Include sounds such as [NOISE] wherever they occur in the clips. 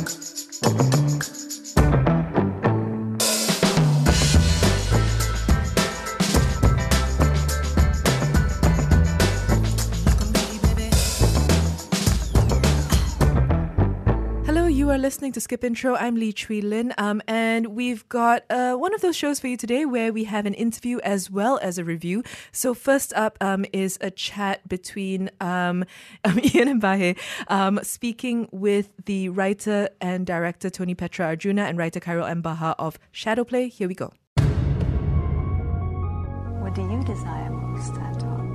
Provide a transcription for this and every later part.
Are listening to Skip Intro. I'm Lee Chui Lin, um, and we've got uh, one of those shows for you today where we have an interview as well as a review. So first up um, is a chat between um, um, [LAUGHS] Iain and Bahir, um, speaking with the writer and director Tony Pietra Arjuna and writer Khairil M. Bahar of Shadowplay. Here we go. What do you desire most, Anton?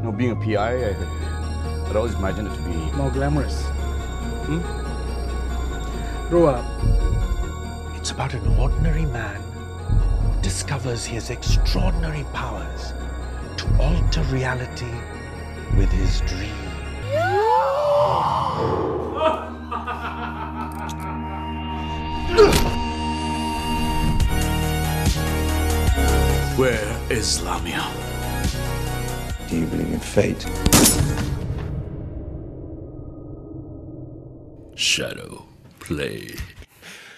You know, being a PI, I, I'd always imagined it to be more glamorous. Grow up. It's about an ordinary man who discovers his extraordinary powers to alter reality with his dream. Where is Lamia? Do you believe in fate? Shadow play.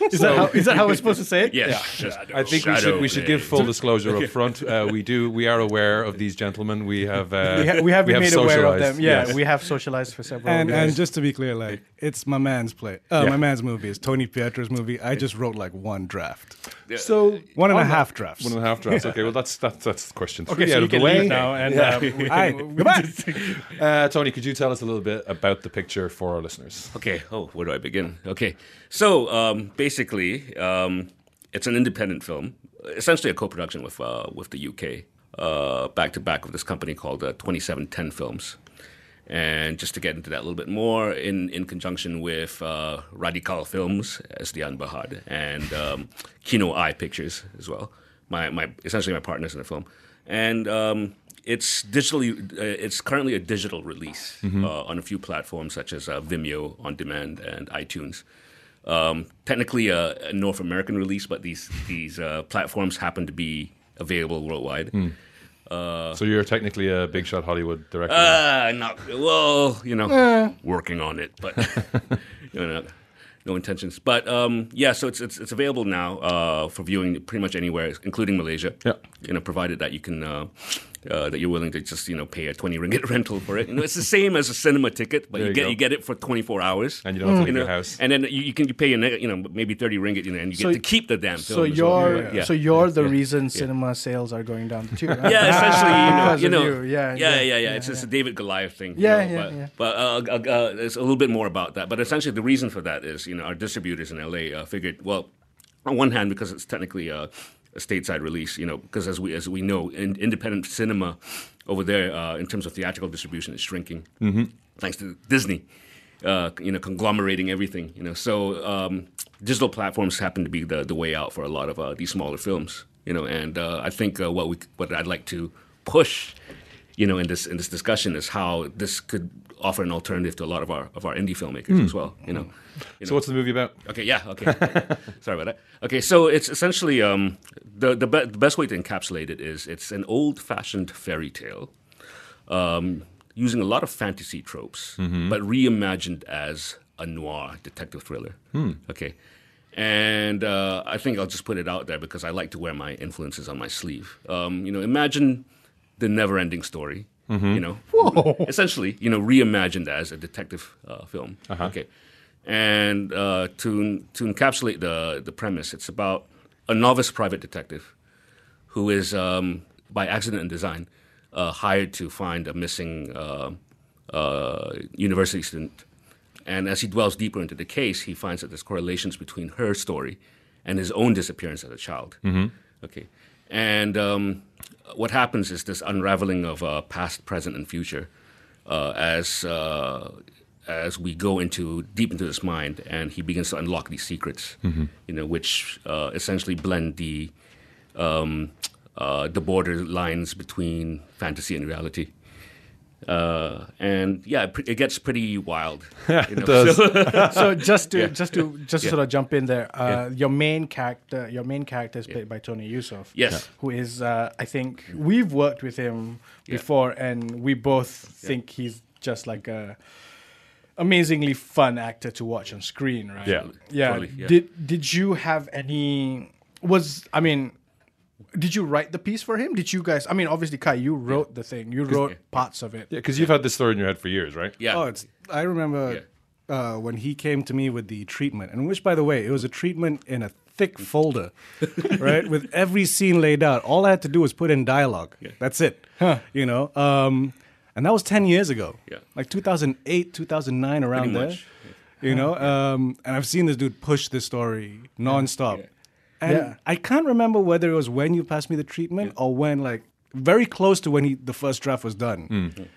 [LAUGHS] Is that, how, is that how we're supposed to say it? [LAUGHS] Yes. I think we should we should give full disclosure [LAUGHS] up front. Uh, we do we are aware of these gentlemen. We have uh, We, ha- we have been made aware of them. Yeah, Yes. we have socialized for several And years. and just to be clear, like it's my man's play, uh, Yeah. my man's movie. It's Tony Pietra's movie. I just wrote like one draft, so one and a half drafts. One and a half drafts. Okay, well that's that's that's question three okay, so out you of the way. now. And Yeah. um, we can- Aye, we- goodbye. Uh, Tony, could you tell us a little bit about the picture for our listeners? Okay. Oh, where do I begin? Okay. So um, basically, um, it's an independent film, essentially a co-production with uh, with the UK, uh, back to back with this company called uh, Twenty Seven Ten Films. And just to get into that a little bit more, in, in conjunction with uh, Radical Films, Estian Bahad, and um, Kino Eye Pictures as well. My, my essentially my partners in the film, and um, it's digitally. Uh, it's currently a digital release uh, on a few platforms such as uh, Vimeo on demand and iTunes. Um, technically a, a North American release, but these these uh, platforms happen to be available worldwide. so you're technically a big shot Hollywood director. Uh, not well, you know, working on it, but [LAUGHS] you know, no intentions. But um, yeah, so it's it's, it's available now uh, for viewing pretty much anywhere, including Malaysia. Yeah. you know, provided that you can. Uh, uh, that you're willing to just you know pay a twenty ringgit [LAUGHS] rental for it. You know, it's the same as a cinema ticket, but There you you get go. you get it for twenty four hours, And you don't have to leave know, your house. And then you, you can you pay a neg- you know maybe thirty ringgit, you know, and you get So- to keep the damn so film. as well. you're Yeah. so you're the Yeah. reason cinema sales are going down too. [LAUGHS] right? yeah, essentially, you know, you know, you. Yeah, yeah, yeah, yeah, yeah, It's just a David Goliath thing. you Yeah, know, yeah, but, yeah. But uh, uh, uh, there's a little bit more about that. But essentially, the reason for that is, you know, our distributors in LA uh, figured, well, on one hand, because it's technically a, a stateside release, you know, because as we as we know, in, independent cinema over there, uh, in terms of theatrical distribution, is shrinking, thanks to Disney. Uh, you know, conglomerating everything. You know, so um, digital platforms happen to be the, the way out for a lot of uh, these smaller films. You know, and uh, I think uh, what we what I'd like to push, you know, in this in this discussion is how this could offer an alternative to a lot of our of our indie filmmakers as well. You know. You so what's the movie about? Okay, yeah, okay. [LAUGHS] Sorry about that. Okay, so it's essentially um, the the, be- the best way to encapsulate it is it's an old fashioned fairy tale, um, using a lot of fantasy tropes, but reimagined as a noir detective thriller. Okay, and uh, I think I'll just put it out there because I like to wear my influences on my sleeve. Um, you know, imagine the never ending story. You know, essentially, you know, reimagined as a detective uh, film. Okay, and uh, to to encapsulate the the premise, it's about a novice private detective who is, um, by accident and design, uh, hired to find a missing uh, uh, university student. And as he dwells deeper into the case, he finds that there's correlations between her story and his own disappearance as a child. Okay, and um, what happens is this unraveling of uh, past, present, and future uh, as uh, as we go into deep into his mind, and he begins to unlock these secrets, you know, which uh, essentially blend the um, uh, the border lines between fantasy and reality. Uh, and yeah, it it gets pretty wild. [LAUGHS] Yeah, it [LAUGHS] does. so just to Yeah. just to just to Yeah. sort of jump in there, uh, Yeah. your main character, your main character is played by Tony Yusuf. Yes. Who is uh, I think we've worked with him before, and we both think he's just like a amazingly fun actor to watch on screen, right? Yeah. yeah. Totally, yeah. Did Did you have any? Was I mean, did you write the piece for him? Did you guys? I mean, obviously, Kai, you wrote the thing. You wrote parts of it. Yeah, because you've had this story in your head for years, right? Yeah. Oh, it's. I remember uh, when he came to me with the treatment, and which, by the way, it was a treatment in a thick folder, [LAUGHS] right, with every scene laid out. All I had to do was put in dialogue. Yeah. That's it. Huh. You know, um, and that was ten years ago. Yeah. like 2008, 2009, around Pretty there. much, You know, um, and I've seen this dude push this story nonstop. And Yeah. I can't remember whether it was when you passed me the treatment or when, like, very close to when he, the first draft was done.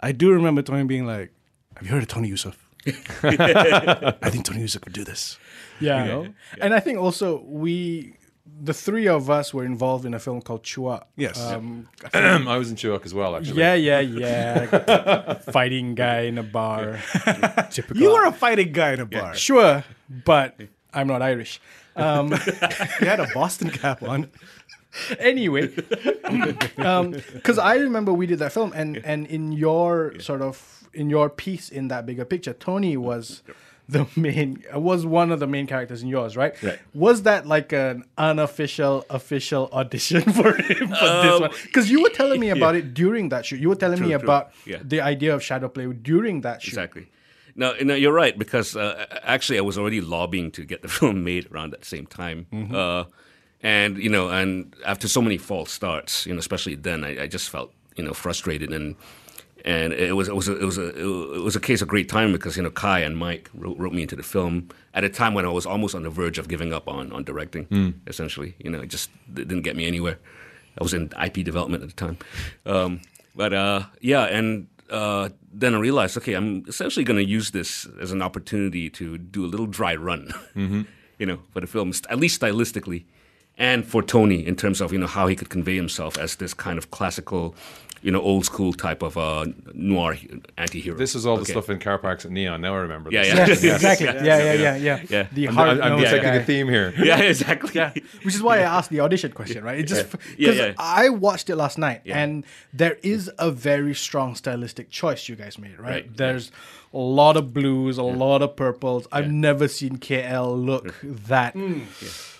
I do remember Tony being like, "Have you heard of Tony Yusuf? [LAUGHS] I think Tony Yusuf could do this." Yeah. You know? And I think also we, the three of us, were involved in a film called Chua. Yes. Um, [CLEARS THROAT] I was in Chewok as well, actually. yeah, yeah, yeah. [LAUGHS] Fighting guy in a bar. [LAUGHS] Typical. You were a fighting guy in a bar. Sure, but I'm not Irish. Um, [LAUGHS] You had a Boston cap on. anyway, um, because I remember we did that film, and and in your sort of in your piece in that bigger picture, Tony mm-hmm. was the main was one of the main characters in yours, right? Right. Was that like an unofficial official audition [LAUGHS] for him for this um, one? Because you were telling me about it during that shoot. You were telling me True, true. about Yeah. the idea of shadow play during that shoot. Exactly. No, no, you're right because uh, actually I was already lobbying to get the [LAUGHS] film made around that same time, uh, and you know, and after so many false starts, you know, especially then, I, I just felt you know frustrated. And and it was it was a, it was a it was a case of great time because you know Kai and Mike wrote, wrote me into the film at a time when I was almost on the verge of giving up on on directing. Essentially, you know, it just it didn't get me anywhere. I was in IP development at the time, um, but uh, yeah, and uh, then I realized, okay, I'm essentially going to use this as an opportunity to do a little dry run, [LAUGHS] you know, for the film, at least stylistically, and for Tony in terms of you know how he could convey himself as this kind of classical, you know, old school type of uh, noir anti-hero. This is all the stuff in car parks at Neon. Now I remember Yeah, this. yeah. [LAUGHS] Yes, exactly. Yeah, yeah, yeah, yeah. Yeah. The I'm, hard I'm, I'm detecting guy. a theme here. [LAUGHS] Yeah, exactly. Yeah, which is why I asked the audition question, right? It just Yeah, because yeah. I watched it last night, Yeah. and there is a very strong stylistic choice you guys made, right? Right, There's a lot of blues, a lot of purples. I've never seen KL look that.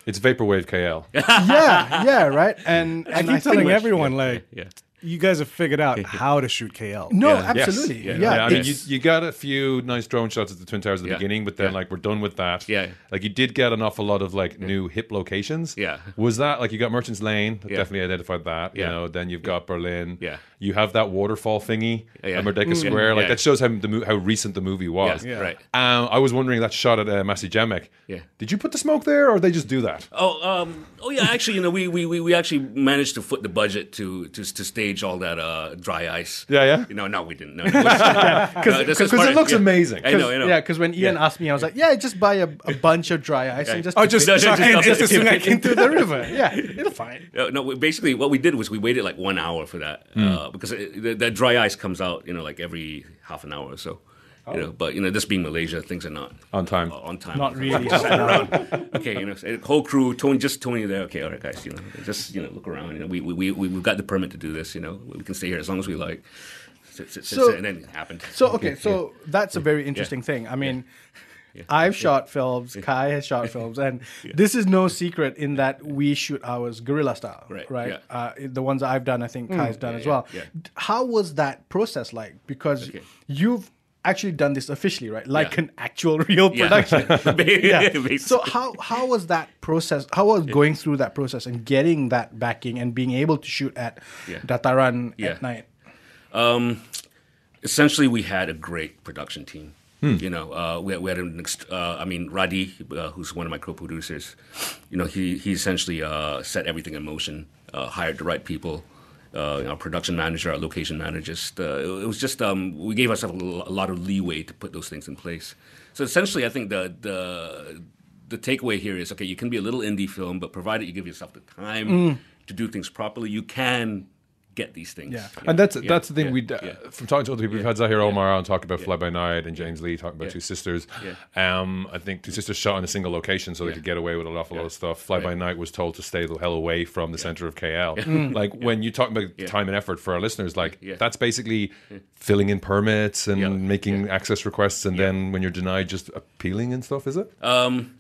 It's Vaporwave KL. [LAUGHS] yeah, yeah, right. [LAUGHS] And, I and keep I telling think, everyone, like, yeah. you guys have figured out [LAUGHS] how to shoot KL. no, Yeah. Yes. absolutely, yeah. Yeah. I mean, you, you got a few nice drone shots at the Twin Towers at the Yeah. beginning, but then Yeah. like we're done with that. Yeah. like you did get an awful lot of like new hip locations. Yeah. was that like you got Merchants Lane? Yeah. Definitely identified that. You Yeah. know, then you've got Berlin. Yeah. You have that waterfall thingy Yeah. at Merdeka Mm. Square. Like Yeah. that shows how the mo- how recent the movie was. Yeah. Right. Um, I was wondering that shot at uh, Masjid Jamek. Yeah. Did you put the smoke there, or did they just do that? Oh, um, oh yeah. Actually, you know, we, we, we we actually managed to foot the budget to to, to stage all that uh, dry ice. Yeah, yeah. You know, no, we didn't. No, because [LAUGHS] Because it looks amazing. I know, I know. Yeah, because when Iain asked me, I was like, "Yeah, just buy a, a bunch of dry ice and just Oh, just, No, no, chuck just- it [LAUGHS] just- into swing into the river. Yeah, it'll fine." No, basically, what we did was we waited like one hour for that uh, because it, the, the dry ice comes out, you know, like every half an hour or so. You know, but you know, this being Malaysia, things are not On time. uh, on time. Not really. Just. Okay, you know, so whole crew, Tony, just Tony there. Okay, all right, guys, you know, just you know, look around. You know, we we we we've got the permit to do this. You know, we can stay here as long as we like. Sit, sit, sit, So- sit, and then it happened. So okay, so [LAUGHS] that's a very interesting thing. I mean, I've shot films, Kai has shot [LAUGHS] films, and this is no secret in that we shoot ours guerrilla style, Right, Right. yeah. Uh, the ones that I've done, I think Kai's done yeah, as yeah, well. yeah. How was that process like? Because Okay. you've actually done this officially, right? Like Yeah. an actual [LAUGHS] real production. [LAUGHS] yeah. Basically. So how how was that process? How was going through that process and getting that backing and being able to shoot at Yeah. Dataran Yeah. at night? Um, essentially we had a great production team. Hmm. You know, uh, we, had, we had an, uh, I mean, Radi, uh, who's one of my co-producers. You know, he he essentially uh, set everything in motion, uh, hired the right people. Uh, our production manager, our location managers. Uh, it was just um, we gave ourselves a a lot of leeway to put those things in place. So essentially, I think the the the takeaway here is okay. You can be a little indie film, but provided you give yourself the time to do things properly, you can get these things. Yeah. you And that's Yeah, that's the thing yeah, we yeah. from talking to other people. We've had Zahir Omar on talking about Yeah. Fly by Night and James Lee talking about Yeah. Two Sisters. Yeah. Um, I think Two Sisters shot in a single location so they could get away with an awful lot of stuff. Fly by Night was told to stay the hell away from the center of KL. Like when you talk about Yeah. time and effort for our listeners, like Yeah. that's basically filling in permits and Yeah. making access requests, and then when you're denied, just appealing and stuff. Is it? Um,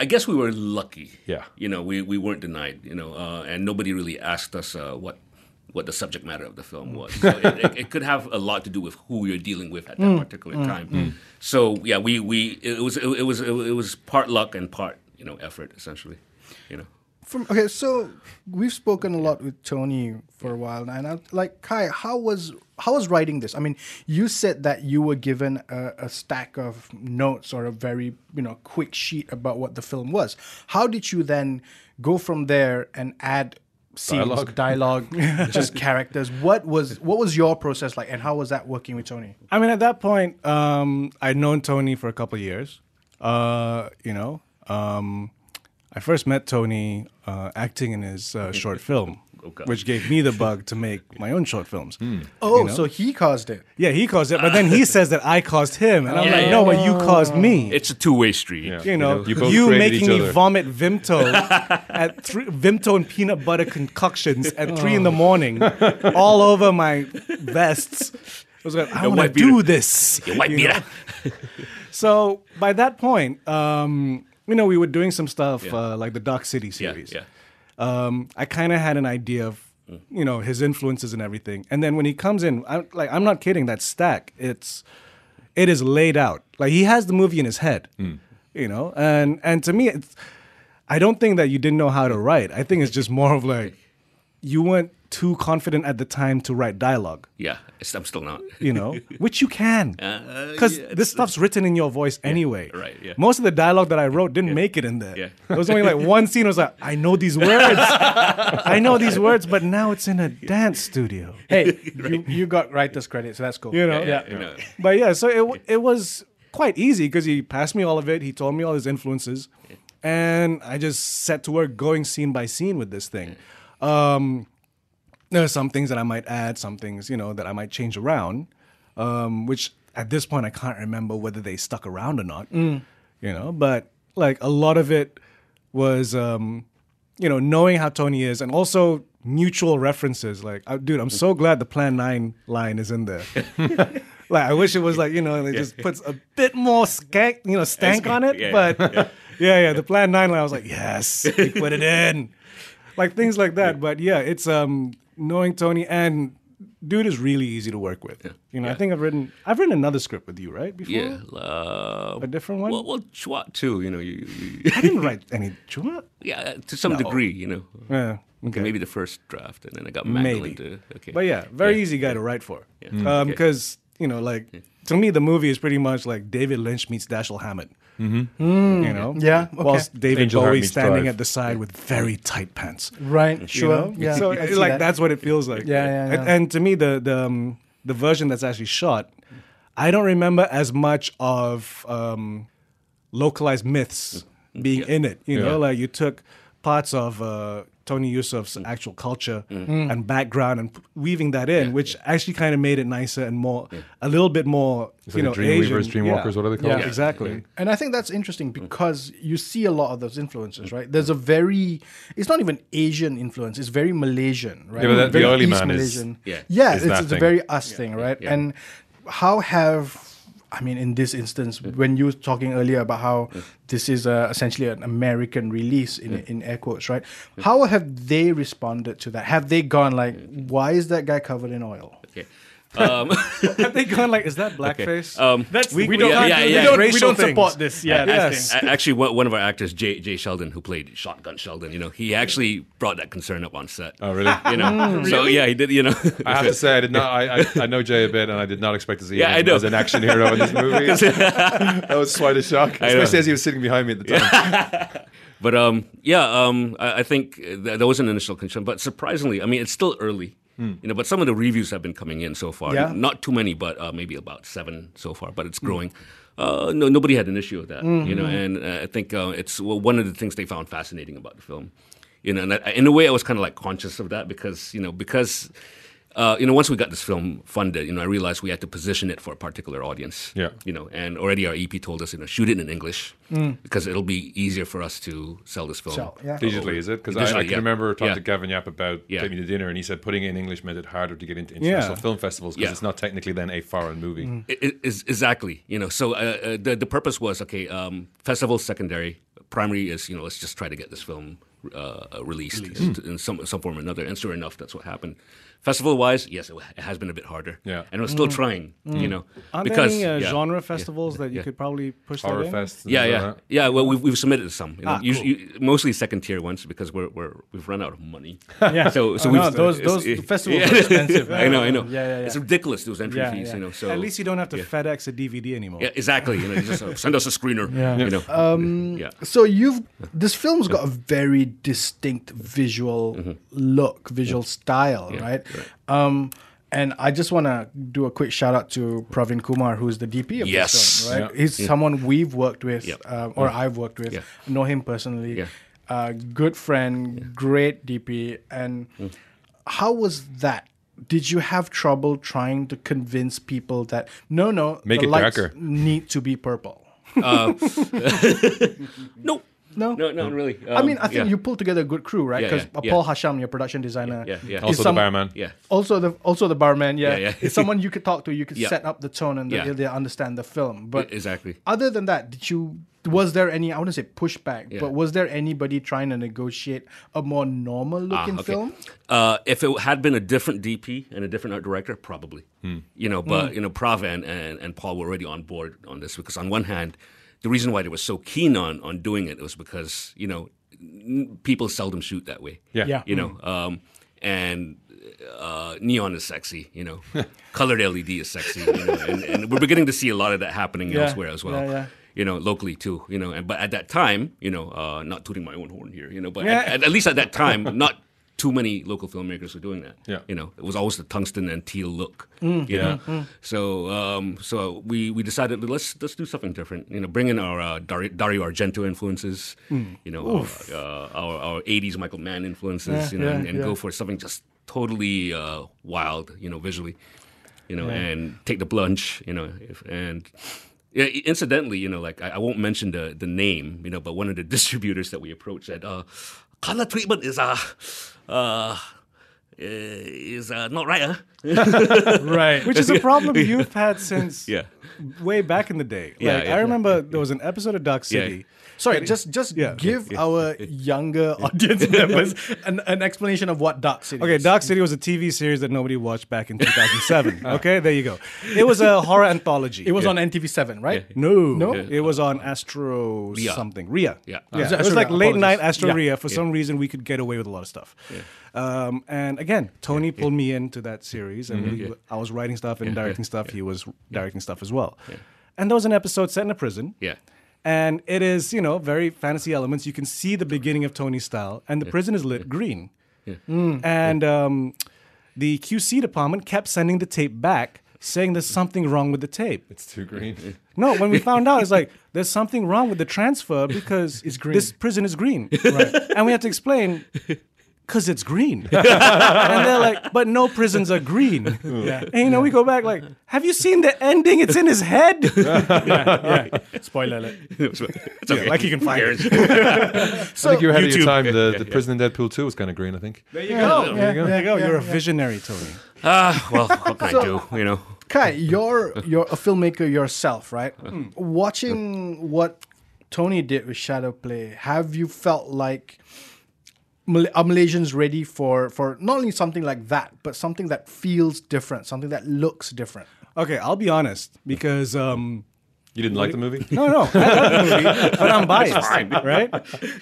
I guess we were lucky. Yeah. You know, we, we weren't denied, you know, uh, and nobody really asked us uh, what what the subject matter of the film was. So it, it, it could have a lot to do with who you're dealing with at that mm. particular mm. time. Mm. So yeah, we, we it was it, it was it was part luck and part you know effort essentially. You know. From okay, so we've spoken a lot with Tony for a while now, and I, like Kai, how was how was writing this? I mean, you said that you were given a, a stack of notes or a very you know quick sheet about what the film was. How did you then go from there and add scenes, Dialogue. dialogue, [LAUGHS] just characters? What was what was your process like, and how was that working with Tony? I mean, at that point, um, I'd known Tony for a couple of years. Uh, you know, um, I first met Tony uh, acting in his uh, short film, Okay. which gave me the bug to make my own short films. Oh, know? so he caused it. Yeah, he caused it, but then he says that I caused him, and I'm Yeah, like, yeah. no, but you caused me. It's a two way street. Yeah. you know, You you, both created making me vomit Vimto [LAUGHS] at three, Vimto and peanut butter concoctions at three in the morning, all over my vests. I was like, I want to do this. You white you beater. [LAUGHS] So by that point, um, you know, we were doing some stuff uh, like the Dark City Yeah, series. yeah. Um, I kind of had an idea of, you know, his influences and everything. And then when he comes in, I'm like, I'm not kidding. That stack, it's, it is laid out. Like he has the movie in his head, you know. And and to me, it's, I don't think that you didn't know how to write. I think it's just more of like, you weren't too confident at the time to write dialogue Yeah, I'm still not. you know, [LAUGHS] which you can, Uh, because yeah, this stuff's written in your voice anyway. right, yeah. Most of the dialogue that I wrote didn't make it in there. Yeah. There was only like one scene. I was like, I know these words, I know these words, but now it's in a dance studio. [LAUGHS] Hey, [LAUGHS] you, you got writer's credit, so that's cool. You know, Yeah, you know. but yeah, so it w- it was quite easy because he passed me all of it. He told me all his influences, and I just set to work going scene by scene with this thing. Um, there are some things that I might add, some things you know that I might change around, um, which at this point I can't remember whether they stuck around or not. You know, but like a lot of it was, um, you know, knowing how Tony is, and also mutual references. Like, uh, dude, I'm so glad the Plan Nine line is in there. [LAUGHS] like, I wish it was like you know, it just puts a bit more skank, you know, stank on it. Yeah, but [LAUGHS] yeah. yeah, the Plan Nine line, I was like, yes, he put it in, [LAUGHS] like things like that. But yeah, it's um knowing Tony and. Dude is really easy to work with. You know, I think I've written I've written another script with you, right? Before Yeah, uh, a different one. well, well, Chua too. You know, you, you [LAUGHS] I didn't write any. Chua? yeah, to some degree, you know. Yeah. Okay. Maybe the first draft, and then I got mangled Maybe. into. Okay, But yeah, very Yeah. easy guy to write for. Yeah. Um, because you know, like to me, the movie is pretty much like David Lynch meets Dashiell Hammett. Mm-hmm. You know, Yeah, okay. Whilst David Angel Heart Bowie standing Drive. at the side with very tight pants. Right, you sure. know? Yeah, so I like that. that's what it feels like. Yeah, yeah, And, yeah. and to me, the the um, the version that's actually shot, I don't remember as much of um, localized myths being in it. You know, Yeah. like you took parts of uh, Tony Yusuf's mm. actual culture mm. mm. and background and p- weaving that in, which actually kind of made it nicer and more, a little bit more, It's you like know, the Dreamweavers, Asian. Dreamwalkers, what are they called? Yeah, exactly. And I think that's interesting mm. because you see a lot of those influences, right? There's a very, it's not even Asian influence, it's very Malaysian, right? Yeah, but that- the very oily East man is- Malaysian. Yeah. yeah, is it's, that it's a very us thing, right? yeah. And how have, I mean, in this instance, when you were talking earlier about how this is uh, essentially an American release in, in air quotes, right? How have they responded to that? Have they gone like, why is that guy covered in oil? Okay. Um, [LAUGHS] Have they gone like, is that [LAUGHS] blackface? um, That's We- we, we don't, can't yeah, do yeah. We we don't support this. Yeah, Yes. Actually, one, one of our actors, Jay, Jay Sheldon, who played Shotgun Sheldon, you know, he actually brought that concern up on set. Oh, really? You know, [LAUGHS] so yeah, he did. You know, I have to say, I did not. I, I, I know Jay a bit, and I did not expect to see Yeah, him I as an action hero in this movie. that was quite a shock, especially as he was sitting behind me at the time. But um, yeah, um, I, I think th- there was an initial concern, but surprisingly, I mean, it's still early, you know. But some of the reviews have been coming in so far. Yeah. Not too many, but uh, maybe about seven so far. But it's growing. Uh, no, nobody had an issue with that, you know. And uh, I think uh, it's well, one of the things they found fascinating about the film. You know, and I, in a way, I was kind of like conscious of that because you know because uh, you know, once we got this film funded, you know, I realized we had to position it for a particular audience. Yeah. You know, and already our EP told us, you know, shoot it in English Mm. because it'll be easier for us to sell this film. Sell, yeah. Digitally, is it? Because I, I can yeah. remember talking Yeah. to Gavin Yap about Yeah. taking me to dinner, and he said putting it in English made it harder to get into international Yeah. film festivals because Yeah. it's not technically then a foreign movie. I- I- is exactly. You know, so uh, uh, the the purpose was okay. Um, festival secondary, primary is you know let's just try to get this film uh, released in, in some some form or another. And sure enough, that's what happened. Festival wise, yes, it, it has been a bit harder. Yeah. and we're still trying. You know, Aren't because there any uh, yeah, genre yeah, festivals that you yeah. could probably push Horror that in? Yeah, yeah, that. yeah. Well, we've, we've submitted some. You know, Ah, usually, mostly second tier ones because we're we're we've run out of money. [LAUGHS] Yeah. So so Oh, we've no, those those it- festivals yeah. [LAUGHS] are expensive. I know, I know. Yeah, yeah, yeah. It's ridiculous those entry Yeah, fees. yeah. You know, so At least you don't have to yeah. FedEx a DVD anymore. Yeah, exactly. You know, just uh, send us a screener. [LAUGHS] Yeah. You know. Um, yeah. So you've this film's got a very distinct visual look, visual style, Yeah, right? Um, and I just want to do a quick shout out to Pravin Kumar, who's the DP of Yes. this film, right? Yeah. He's someone we've worked with, uh, or I've worked with, Yeah. know him personally. Yeah. Uh, good friend, great DP. And Mm. how was that? Did you have trouble trying to convince people that no, no, Make the it lights darker. need to be purple? [LAUGHS] [LAUGHS] [LAUGHS] No. No, No, not really. I mean, Um, I think yeah. you pulled together a good crew, right? Because yeah, yeah. Paul Hasham, your production designer, Yeah, yeah. is Also some- the barman. Yeah. also the also the barman, yeah, Yeah, yeah. is someone you could talk to. You could Yeah. set up the tone and Yeah. they, they understand the film. But exactly. other than that, did you? Was there any? I want to say pushback, Yeah. but was there anybody trying to negotiate a more normal Ah, looking okay. film? Uh, if it had been a different DP and a different art director, probably. You know, Hmm. but you know, Prav and, and, and Paul were already on board on this because on one hand, the reason why they were so keen on on doing it was because you know n- people seldom shoot that way. Yeah. Yeah. You know, um, and uh, neon is sexy. You know, [LAUGHS] colored LED is sexy. You know, and, and we're beginning to see a lot of that happening Yeah. elsewhere as well. Yeah, yeah. You know, locally too. You know, and but at that time, you know, uh, not tooting my own horn here. You know, but Yeah. at, at least at that time, [LAUGHS] not too many local filmmakers were doing that. Yeah. You know, it was always the tungsten and teal look. Mm. You know, so um, so we we decided let's let's do something different. You know, bring in our uh, Dari- Dario Argento influences. Mm. You know, our, uh, our our '80s Michael Mann influences. Yeah, you know, yeah, and, and yeah. go for something just totally uh, wild. You know, visually. You know, and take the plunge. You know, if, and. Yeah, incidentally, you know, like I, I won't mention the the name, you know, but one of the [LAUGHS] distributors that we approached said, uh, "Color treatment is uh, uh, is uh, not right, huh?" [LAUGHS] Right. Which is a problem [LAUGHS] you've had since Yeah. Way back in the day. [LAUGHS] Like, Yeah, yeah. I remember there was an episode of Dark Yeah. City. Sorry, just just Yeah. give our [LAUGHS] younger audience members an, an explanation of what Dark City Okay, is. Dark City was a TV series that nobody watched back in 2007. [LAUGHS] okay, there you go. It was a horror anthology. It was on NTV7, right? no, No? It was on Astro Ria. something. Ria. Yeah. Yeah. Is It was like late night Astro Yeah. Ria. For some reason, we could get away with a lot of stuff. Um, and again, Tony pulled me into that series, and we, I was writing stuff and Yeah, directing yeah, stuff. He was directing stuff as well. And there was an episode set in a prison. Yeah. And it is, you know, very fantasy elements. You can see the beginning of Tony's style, and the prison is lit green. And um, the QC department kept sending the tape back, saying there's something wrong with the tape. It's too green. No, when we found out, it's like [LAUGHS] there's something wrong with the transfer [LAUGHS] because It's green. this prison is green, [LAUGHS] right? and we had to explain because it's green. [LAUGHS] and they're like, but no prisons are green. And you know, we go back like, have you seen the ending? It's in his head. [LAUGHS] Yeah. Spoiler alert. it's okay. like you can fire Who it. cares? [LAUGHS] I think you're ahead of your time. The, Yeah, the yeah. prison in Deadpool 2 was kind of green, I think. There you go. There you go. You're a visionary, Tony. Ah, well, what can I do? You know. Kai, you're you're a filmmaker yourself, right? Watching what Tony did with Shadow Play, have you felt like Mal- are Malaysians ready for for not only something like that, but something that feels different, something that looks different? Okay, I'll be honest because um, You didn't like the movie? no, no, I love the movie, but I'm [LAUGHS] biased, right?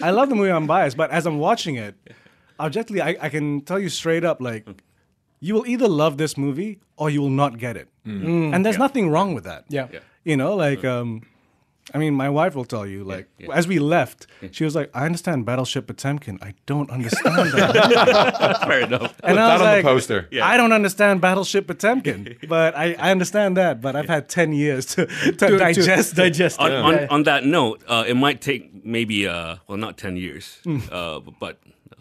I love the movie. I'm biased, but as I'm watching it, objectively, I, I can tell you straight up, like, you will either love this movie or you will not get it, and there's nothing wrong with that. Yeah. Yeah. You know, like, um, I mean, my wife will tell you, like, yeah. as we left, she was like, I understand Battleship Potemkin. I don't [LAUGHS] understand that. Fair enough. [LAUGHS] and I that was on the like, poster. I don't understand Battleship Potemkin, [LAUGHS] but I, I understand that. But I've had 10 years to, to, digest it. digest. on, on, on that note, uh, it might take maybe uh, well, not ten years, Hmm. uh, but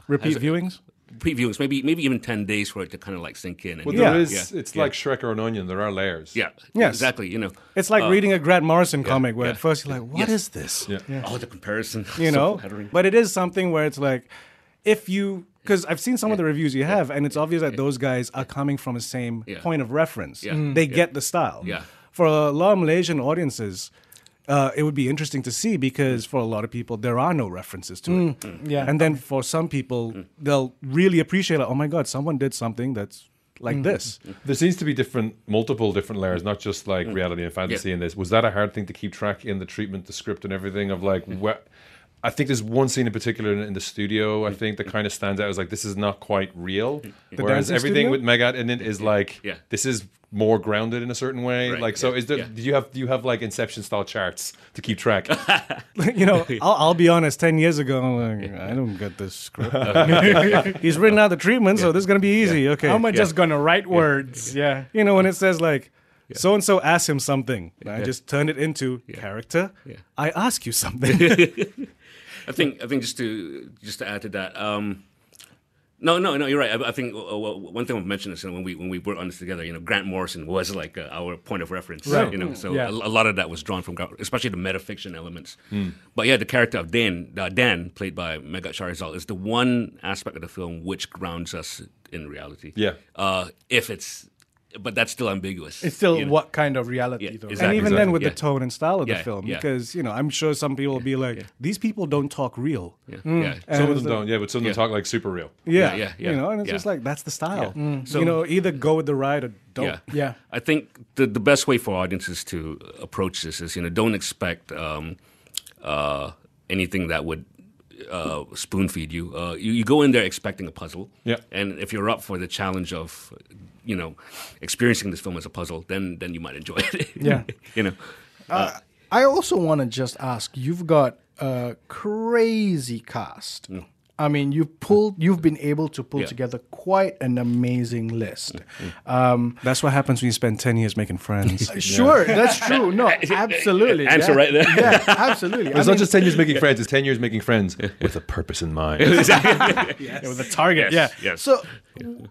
Repeat viewings? Previewings, maybe maybe even ten days for it to kind of like sink in. And, Well, Yeah. there is. Yeah. It's Yeah. like Shrek or an onion. There are layers. yeah, Yes. exactly. You know, It's like Uh, reading a Grant Morrison comic where yeah. at first you're like, "What is Yes. this? Yeah. oh, the comparison, [LAUGHS] You know? flattering. but it is something where it's like, if you, because I've seen some of the reviews you have, and it's obvious that those guys are coming from the same Yeah. point of reference. Yeah. Mm. They get the style. Yeah. For a lot of Malaysian audiences, uh, it would be interesting to see because for a lot of people, there are no references to it. Mm, mm, yeah. And then for some people, Mm. they'll really appreciate it. Oh my God, someone did something that's Mm. like this. Mm. There seems to be different, multiple different layers, not just like reality and fantasy Yeah. in this. Was that a hard thing to keep track in the treatment, the script, and everything of like what? I think there's one scene in particular in, in the studio. I think that kind of stands out as like this is not quite real. Whereas everything studio? with Megat in it is like Yeah. this is more grounded in a certain way. Right, Like so, yeah, is there? yeah. Do you have do you have like Inception style charts to keep track? [LAUGHS] [LAUGHS] you know, [LAUGHS] I'll, I'll be honest. Ten years ago, I'm like, I don't get this script. He's written out the treatment, so this is gonna be easy. Okay. How am I just gonna write words? Yeah. you know, when it says like, so and so asked him something, and I just turned it into character. Yeah. I ask you something. I think I think just to just to add to that. Um, no, no, no. You're right. I, I think uh, well, one thing I've mentioned is when we when we worked on this together. You know, Grant Morrison was like uh, our point of reference. Right. You know, so Yeah. a, a lot of that was drawn from, Grant- especially the metafiction elements. But yeah, the character of Dan, uh, Dan, played by Megat Sharizal, is the one aspect of the film which grounds us in reality. Yeah. Uh, if it's, but that's still ambiguous. It's still you know? what kind of reality Yeah, though? exactly. and even then, with yeah. the tone and style of the film, yeah. because you know, I'm sure some people will be like, these people don't talk real. Yeah, Mm. yeah. some of them don't. Yeah, but some of them talk like super real. Yeah, yeah, yeah, You know, and it's yeah. just like that's the style. So- you know, either go with the ride or don't. Yeah. Yeah. I think the, the best way for audiences to approach this is, you know, don't expect um, uh, anything that would uh, spoon feed you. Uh, you. You go in there expecting a puzzle. Yeah. And if you're up for the challenge of, you know, experiencing this film as a puzzle, then then you might enjoy [LAUGHS] it. Yeah. you know. Uh, I also want to just ask. You've got a crazy cast. I mean, you've pulled. You've been able to pull Yeah. together quite an amazing list. Um, That's what happens when you spend ten years making friends. [LAUGHS] Sure, that's true. No, [LAUGHS] absolutely. Answer yeah. right there. Yeah, absolutely. I It's mean, not just ten years making friends; it's ten years making friends with a purpose in mind. [LAUGHS] with a target. Yes, Yeah. yes. So,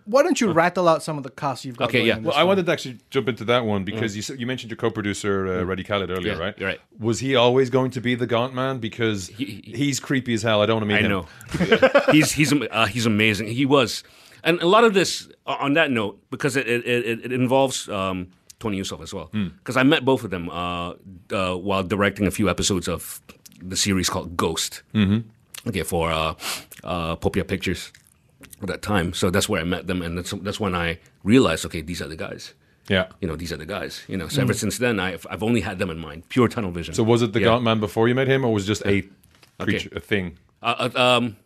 why don't you rattle out some of the casts you've got? Okay, going yeah. in Well, this I wanted to actually jump into that one because you you mentioned your co-producer uh, Reddy Khaled earlier, Mm. Yeah, right? right. Was he always going to be the Gaunt Man? Because He- he- he's creepy as hell. I don't want to meet I him. know. [LAUGHS] he's he's uh, he's amazing. He was, and a lot of this on that note because it it, it, it involves um, Tony Yusuf as well. Because I met both of them uh, uh, while directing a few episodes of the series called Ghost. Mm-hmm. Okay, for uh, uh, Popia Pictures at that time. So that's where I met them, and that's that's when I realized, okay, these are the guys. Yeah. You know, these are the guys. You know, so ever since then, I've I've only had them in mind, pure tunnel vision. So was it the Yeah. Gaunt Man before you met him, or was it just a creature, Okay. a thing? Uh, uh, um,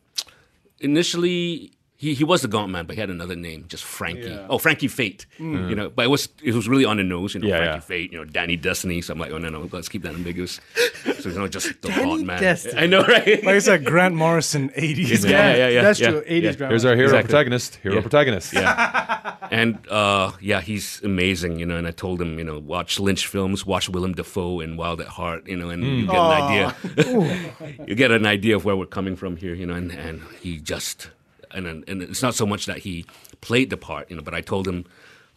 initially, he, he was the Gaunt Man, but he had another name, just Frankie. Oh, Frankie Fate. You know, but it was it was really on the nose. You know, Yeah, Frankie yeah. Fate. You know, Danny Destiny. So I'm like, oh no, no, let's keep that ambiguous. so you know, just the Danny Gaunt Man. Destiny. I know, right? [LAUGHS] like I said, Grant Morrison, eighties. Yeah, yeah, yeah, That's yeah, true. 80s yeah. drama. Here's our hero Exactly. protagonist. Hero Yeah. protagonist. [LAUGHS] Yeah. and uh, yeah, he's amazing, you know. And I told him, you know, watch Lynch films, watch Willem Dafoe and Wild at Heart, you know, and you get an idea. [LAUGHS] you get an idea of where we're coming from here, you know. And, and he just and and it's not so much that he played the part, you know, but I told him,